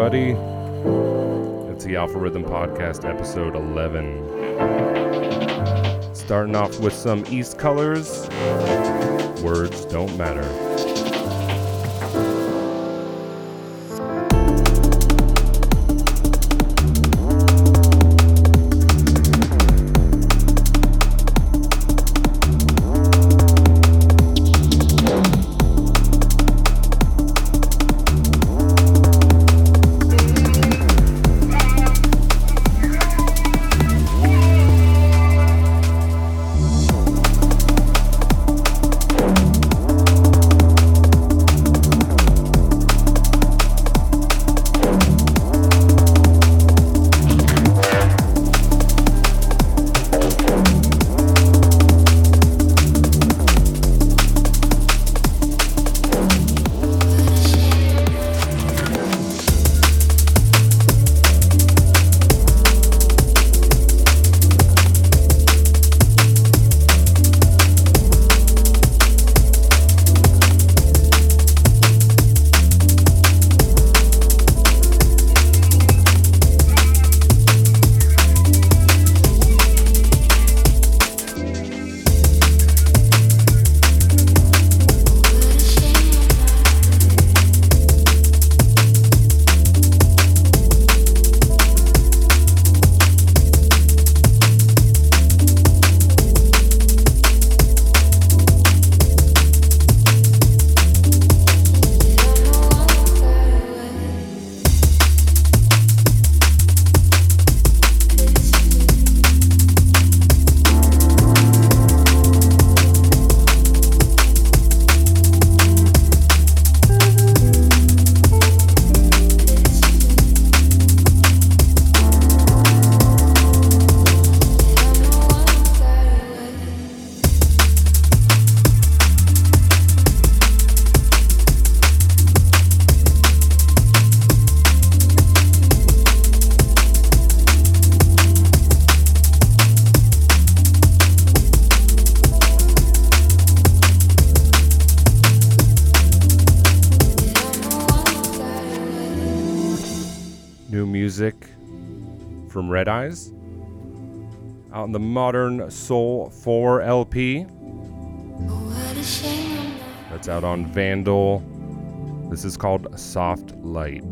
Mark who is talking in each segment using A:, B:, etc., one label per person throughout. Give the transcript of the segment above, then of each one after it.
A: everybody? It's the Alpha Rhythm Podcast, episode 11. Starting off with some Eastcolors. Words don't matter. From Redeyes. Out in the Modern Soul 4 LP. That's out on Vandal. This is called Soft Light.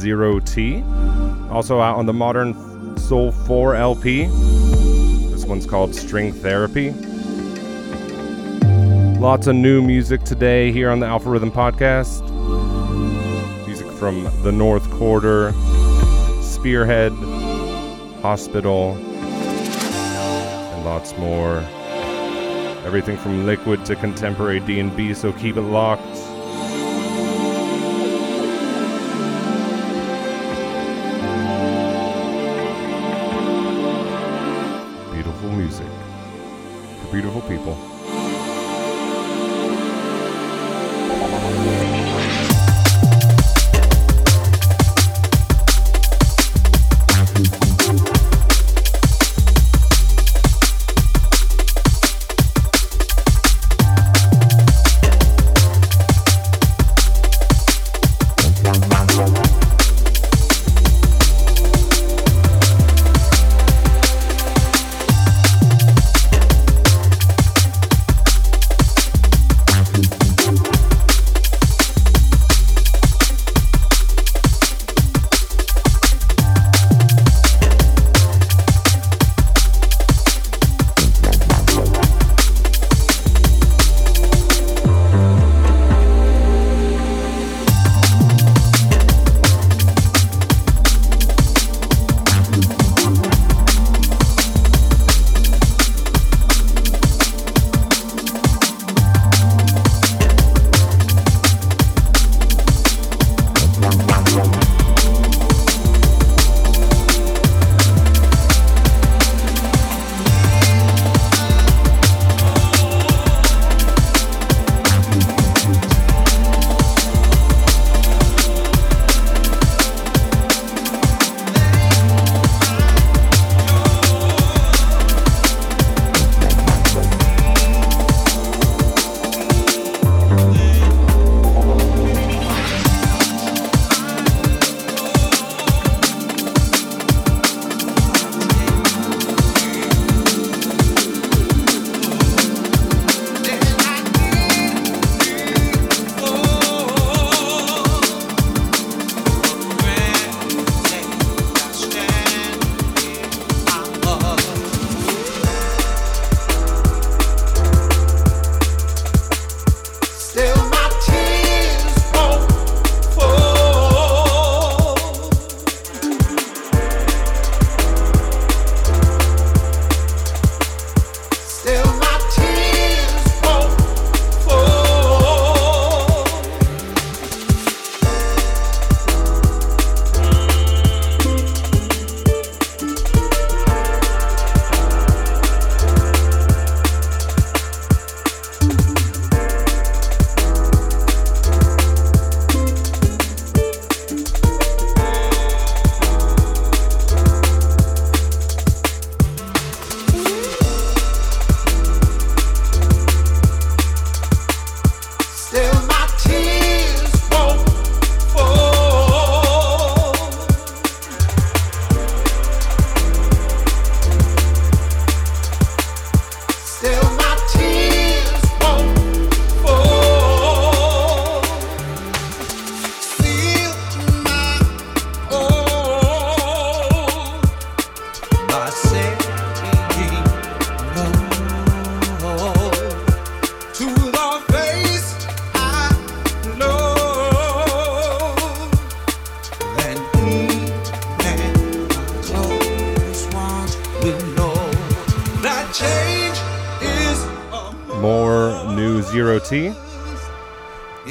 B: 0T. Also out on the Modern Soul 4 LP. This one's called String Therapy. Lots of new music today here on the Alpha Rhythm Podcast. Music from the North Quarter, Spearhead, Hospital, and lots more. Everything from liquid to contemporary D&B, so keep it locked.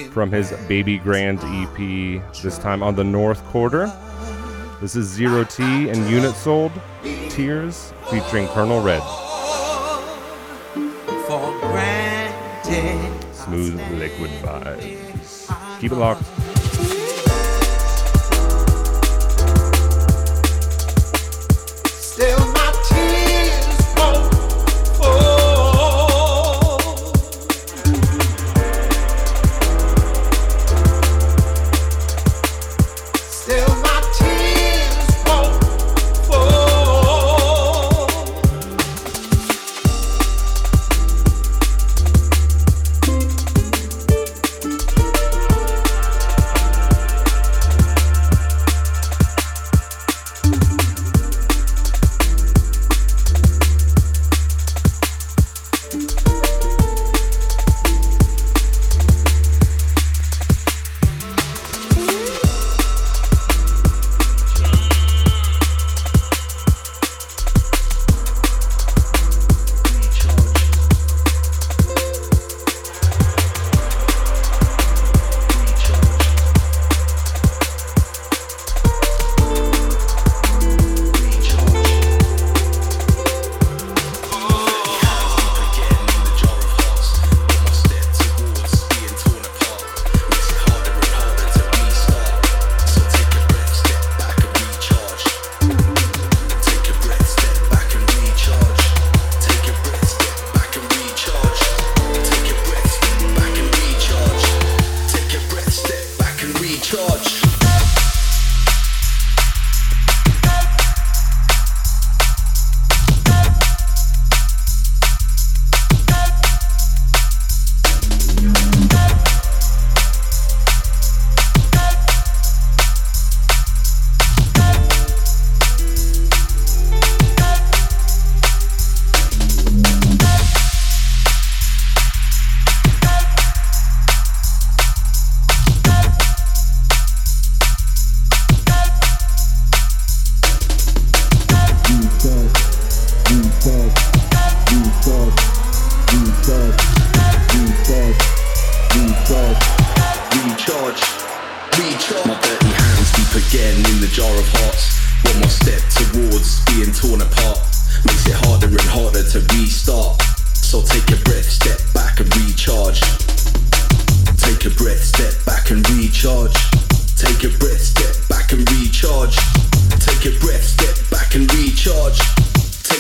B: From his Baby Grand EP, this time on the North Quarter. This is Zero T and Unit Sold Tears featuring Colonel Red. Smooth liquid vibes. Keep it locked.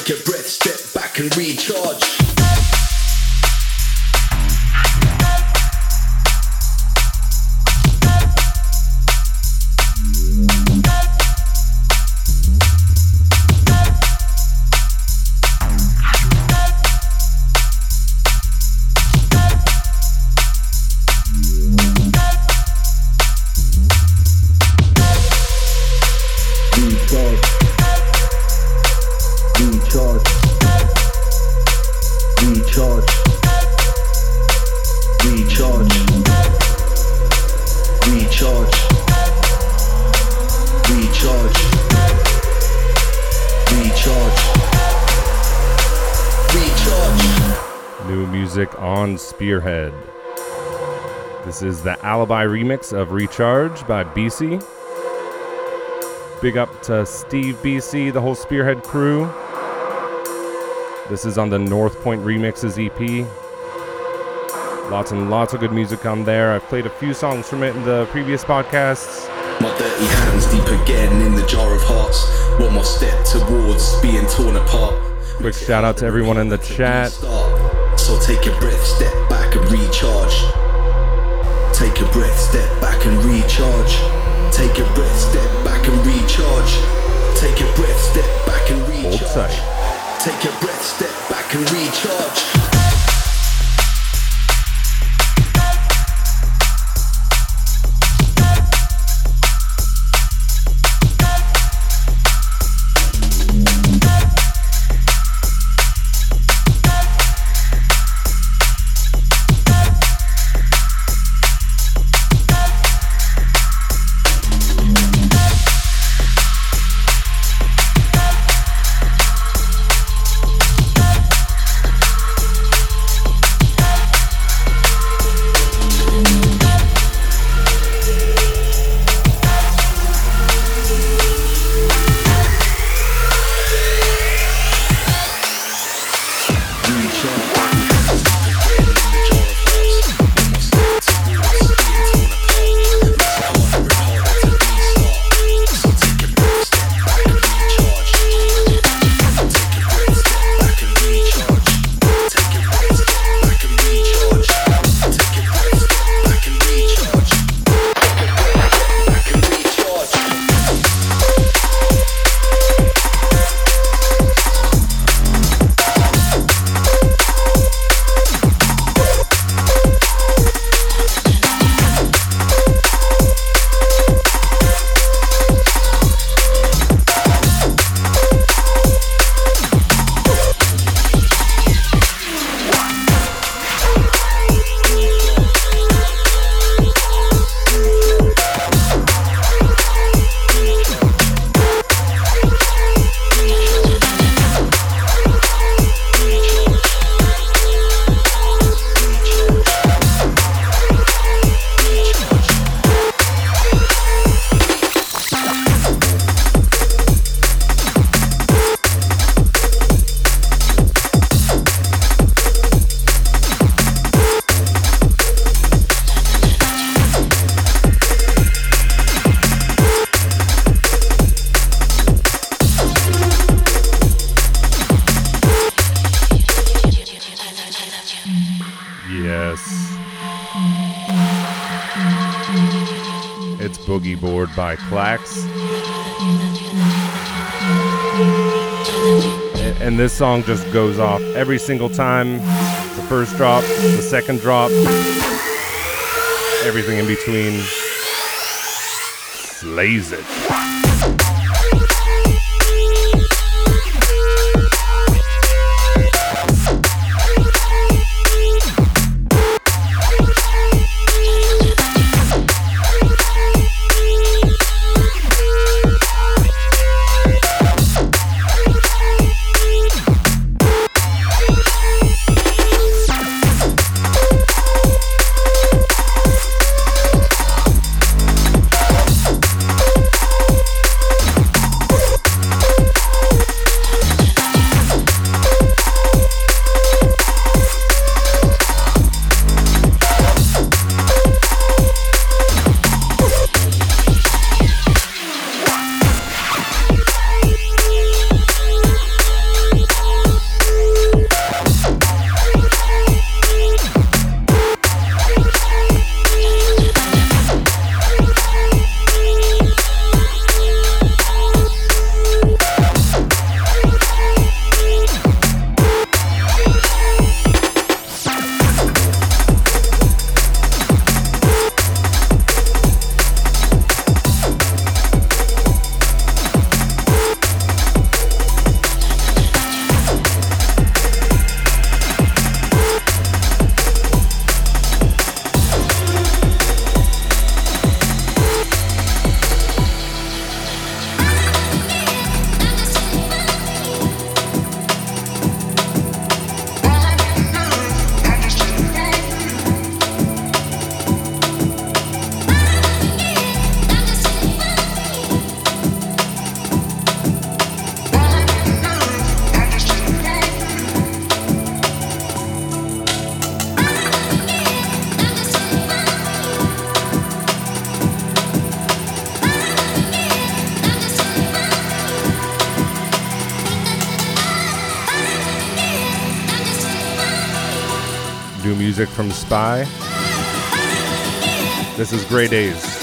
C: Take a breath, step back and recharge.
A: Is the Alibi remix of Recharge by BCee. Big up to Steve BCee, the whole Spearhead crew. This is on the North Point Remixes EP. Lots and lots of good music on there. I've played a few songs from it in the previous podcasts.
C: My dirty hands deep again in the jar of hearts. One more step towards being torn apart.
A: Quick shout out to everyone in the chat.
C: So take a breath, step back and recharge. Take a breath, step back and recharge. Take a breath, step back and recharge. Take a breath, step back and recharge. Take a breath, step back and recharge.
A: And this song just goes off every single time. The first drop, the second drop, everything in between. Slays it.
D: from Spy. This is Gray Days.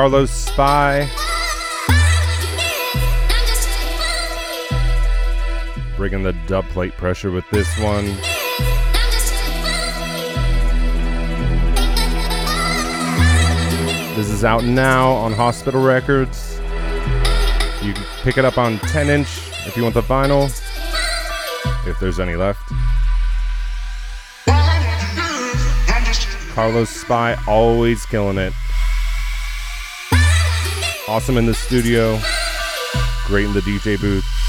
D: Carlos Spy. Bringing the dub plate pressure with this one. This is out now on Hospital Records. You can pick it up on 10 inch if you want the vinyl, if there's any left. Carlos Spy always killing it. Awesome in the studio, great in the DJ booth.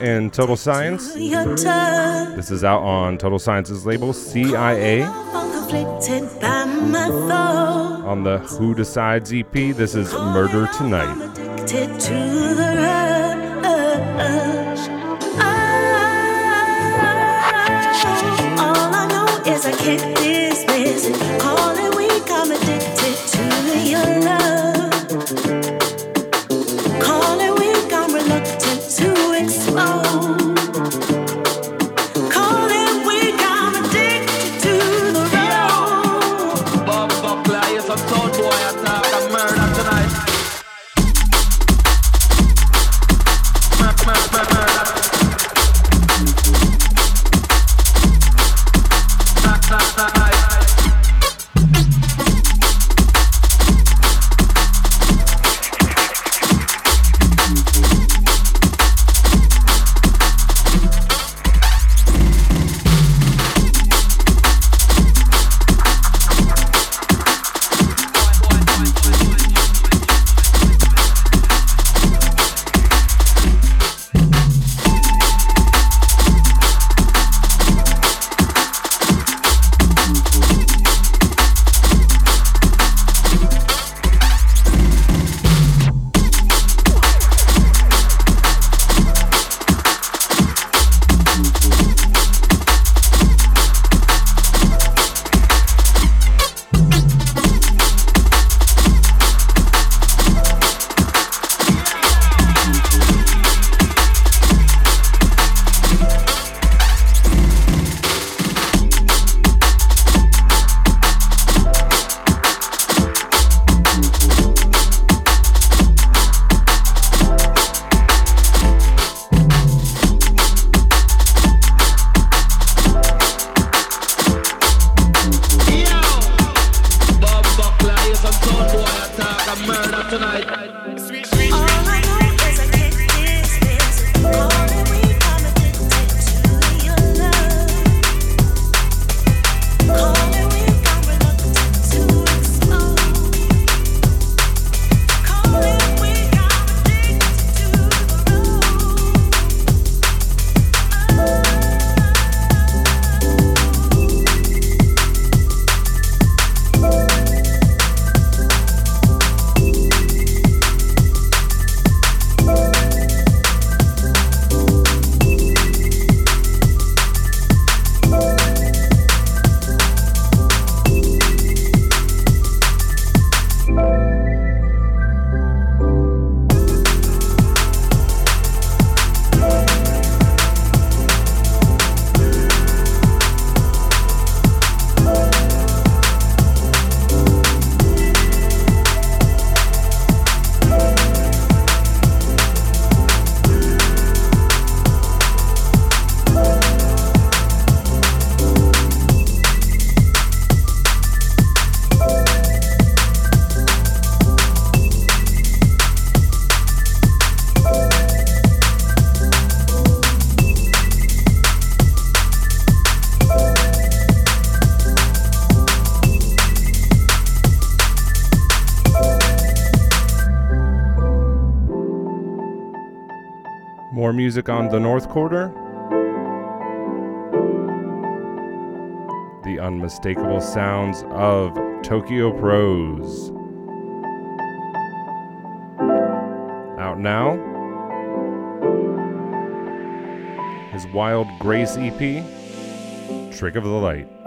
D: and Total Science. This is out on Total Science's label, CIA. On the Who Decides EP, this is Murder Tonight.
A: Music on the North Quarter. The unmistakable sounds of Tokyo Prose. Out now. His Wild Grace EP, Trick of the Light.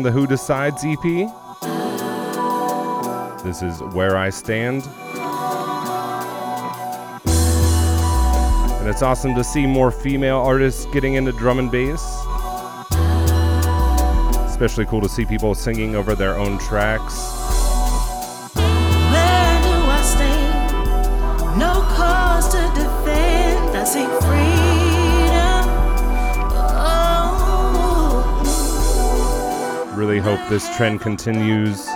A: From the Who Decides EP. This is Where I Stand. And it's awesome to see more female artists getting into drum and bass. Especially cool to see people singing over their own tracks. Really hope this trend continues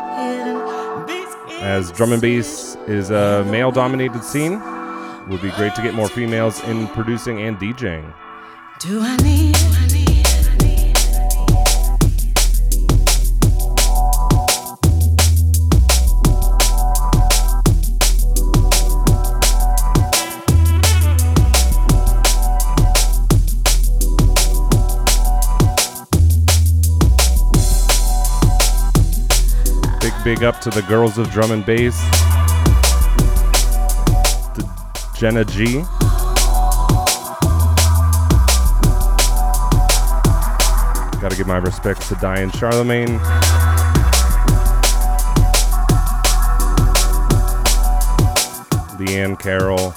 A: as drum and bass is a male dominated scene. It Would be great to get more females in producing and DJing.
D: Do I need?
A: Big, up to the girls of drum and bass. Jenna G. Gotta give my respects to Diane Charlemagne. Leanne Carroll.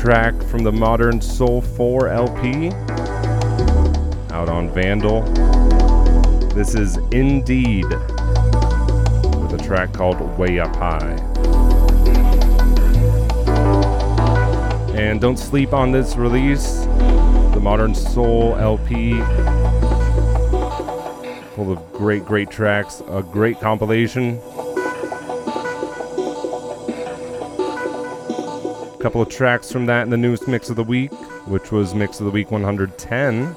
A: Track from the Modern Soul 4 LP out on Vandal. This is Indeed with a track called Way Up High. And don't sleep on this release, the Modern Soul LP, full of great, great tracks, a great compilation.
E: A couple of tracks from that in the newest mix of the week, which was Mix of the Week 110.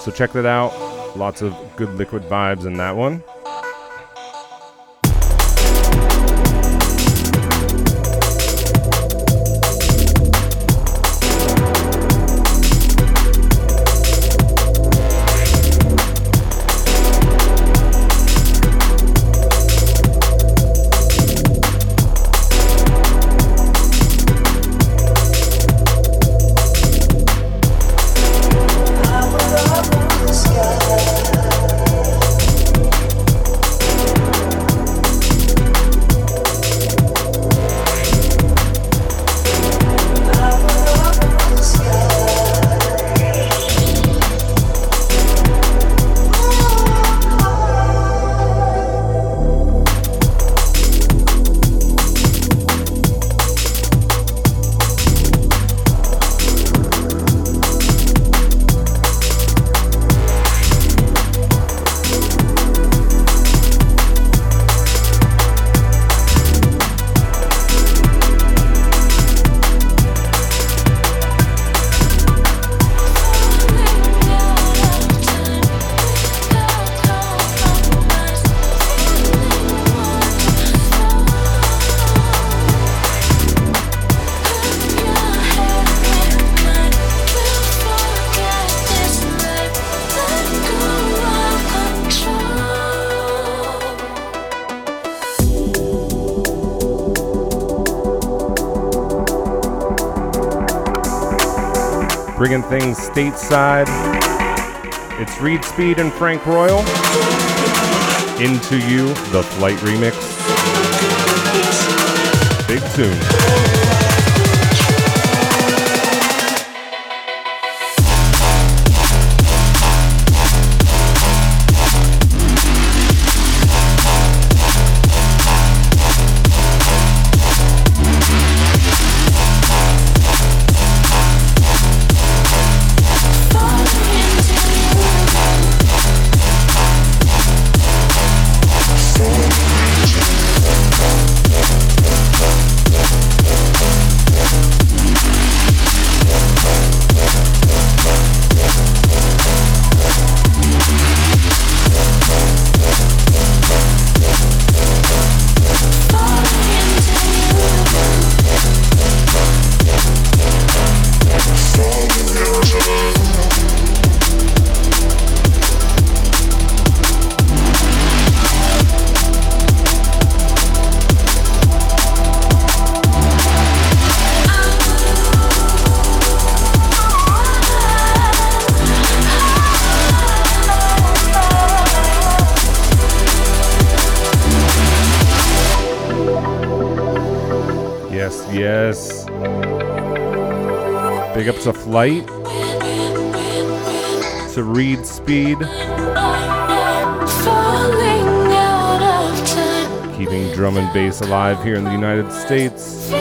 E: So check that out. Lots of good liquid vibes in that one. Things stateside. It's Reid Speed and Frank Royal. Into You, the Flight Remix. Big tune. Up to Reid Speed. Keeping drum and bass alive here in the United States.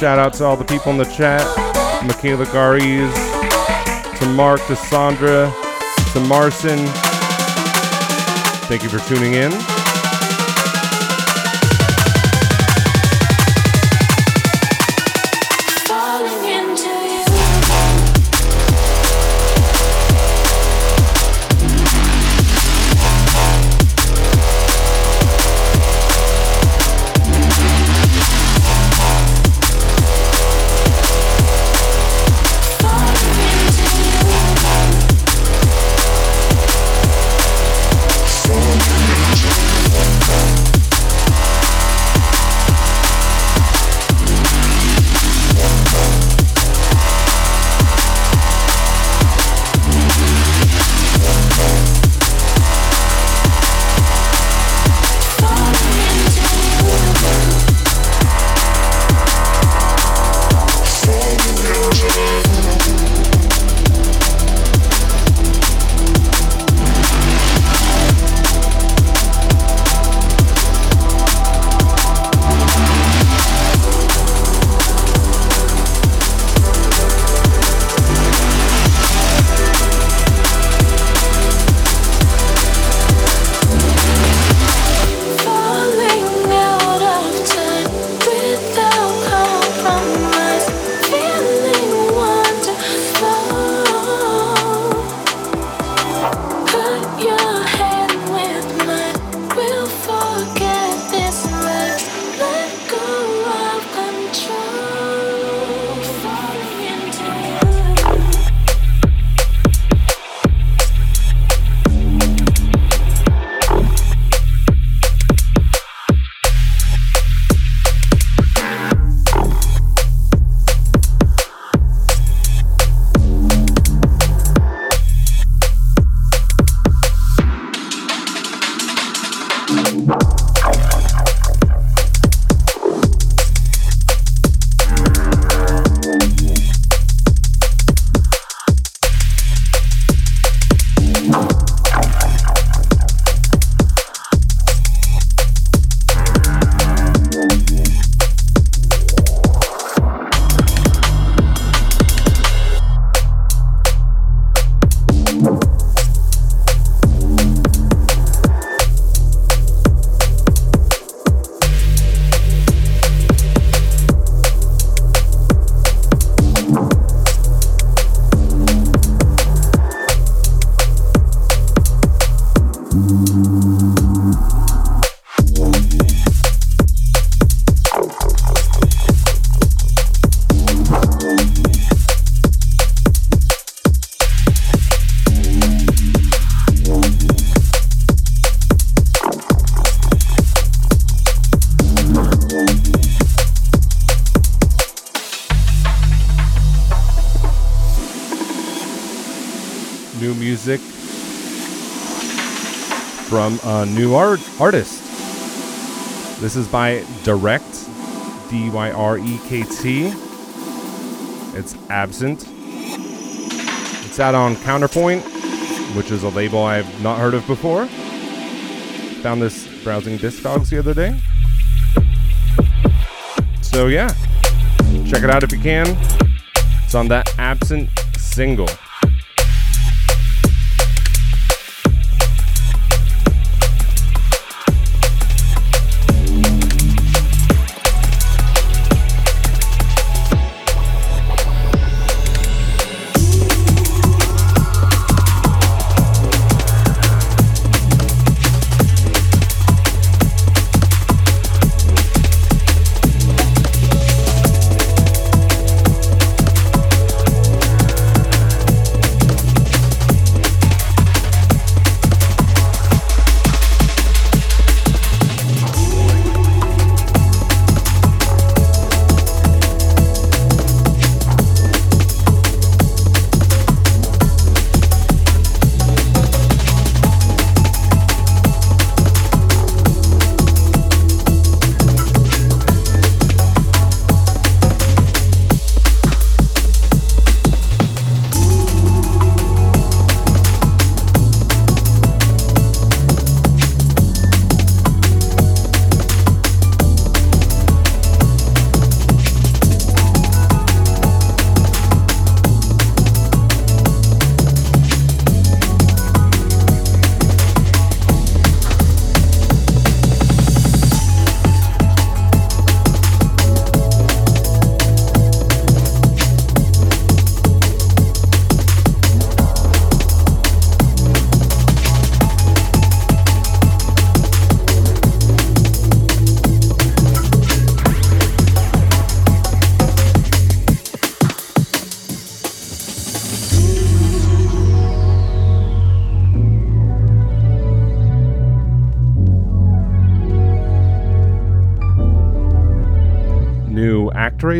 E: Shout out to all the people in the chat. Michaela Garies, to Mark, to Sandra, to Marcin. Thank you for tuning in.
F: Música
A: new art artist. This is by Dyrekt, D Y R E K T. It's Absent. It's out on Counterpoint, which is a label I've not heard of before. Found this browsing Discogs the other day. So yeah, check it out if you can. It's on that Absent single.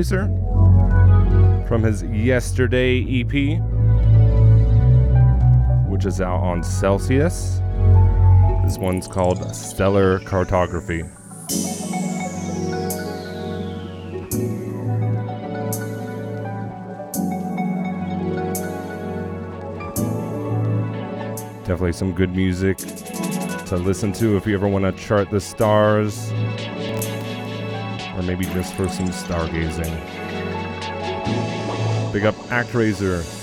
A: From his Yesterday EP, which is out on Celsius. This one's called Stellar Cartography. Definitely some good music to listen to if you ever want to chart the stars, or maybe just for some stargazing. Big up Actraiser.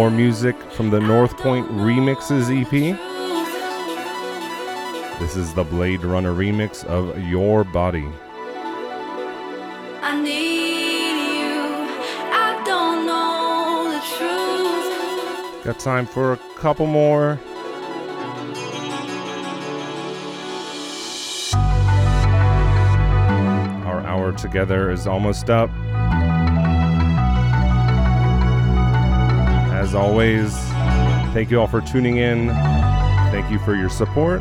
E: More music from the North Point Remixes EP. This is the Blade Runner remix of Your Body.
A: I need you. I don't know the truth.
E: Got time for a couple more. Our hour together is almost up. As always, thank you all for tuning in. Thank you for your support.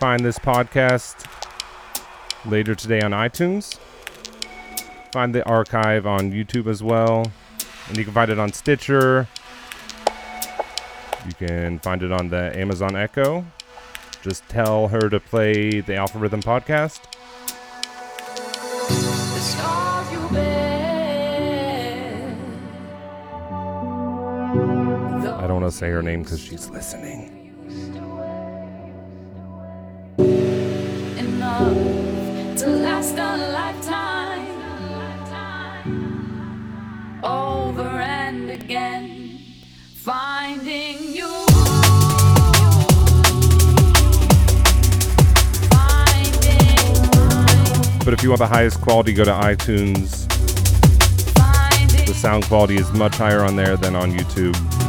E: Find this podcast later today on iTunes. Find the archive on YouTube as well. And you can find it on Stitcher. You can find it on the Amazon Echo. Just tell her to play the Alpha Rhythm podcast.
A: The scars you bear.
E: I don't want to say her name because she's listening.
A: Enough to last a lifetime. Over and again, finding you. But if you want the highest quality, go to iTunes. The sound quality is much higher on there than on YouTube.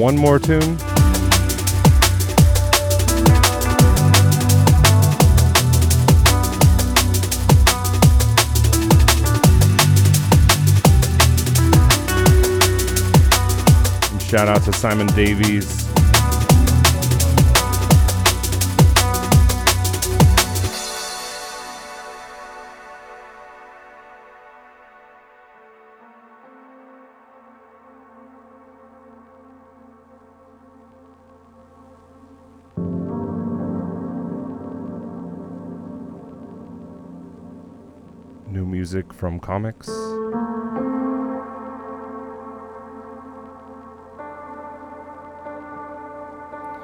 A: One more tune. Shout out to Simon Davies. Music from comics.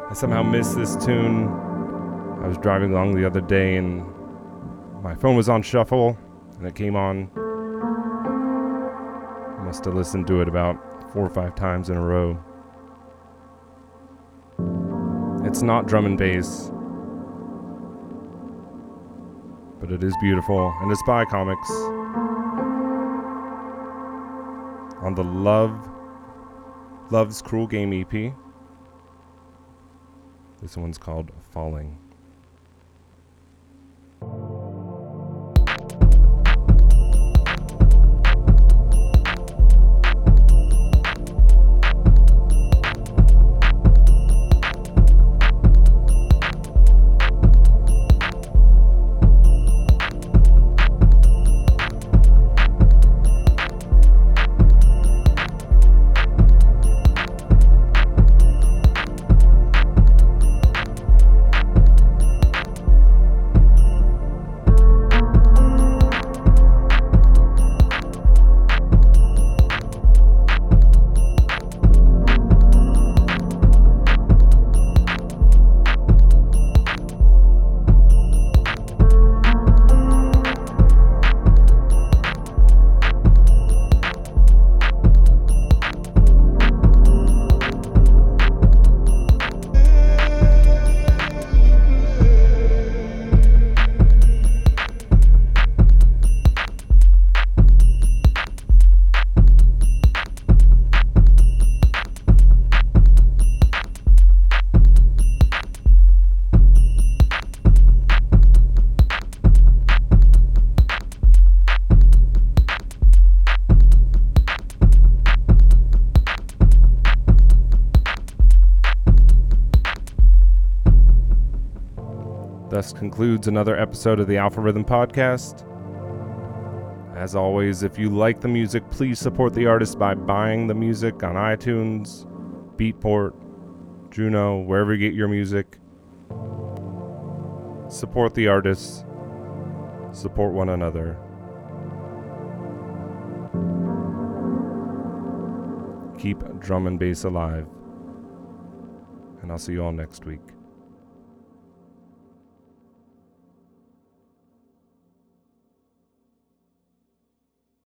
A: I somehow missed this tune. I was driving along the other day and my phone was on shuffle and it came on. I must have listened to it about four or five times in a row. It's not drum and bass, but it is beautiful. And it's by comics. On the love love's cruel game ep this one's called falling concludes another episode of the Alpha Rhythm Podcast. As always, if you like the music, please support the artist by buying the music on iTunes, Beatport, Juno, wherever you get your music. Support the artists, support one another. Keep drum and bass alive. And I'll see you all next week.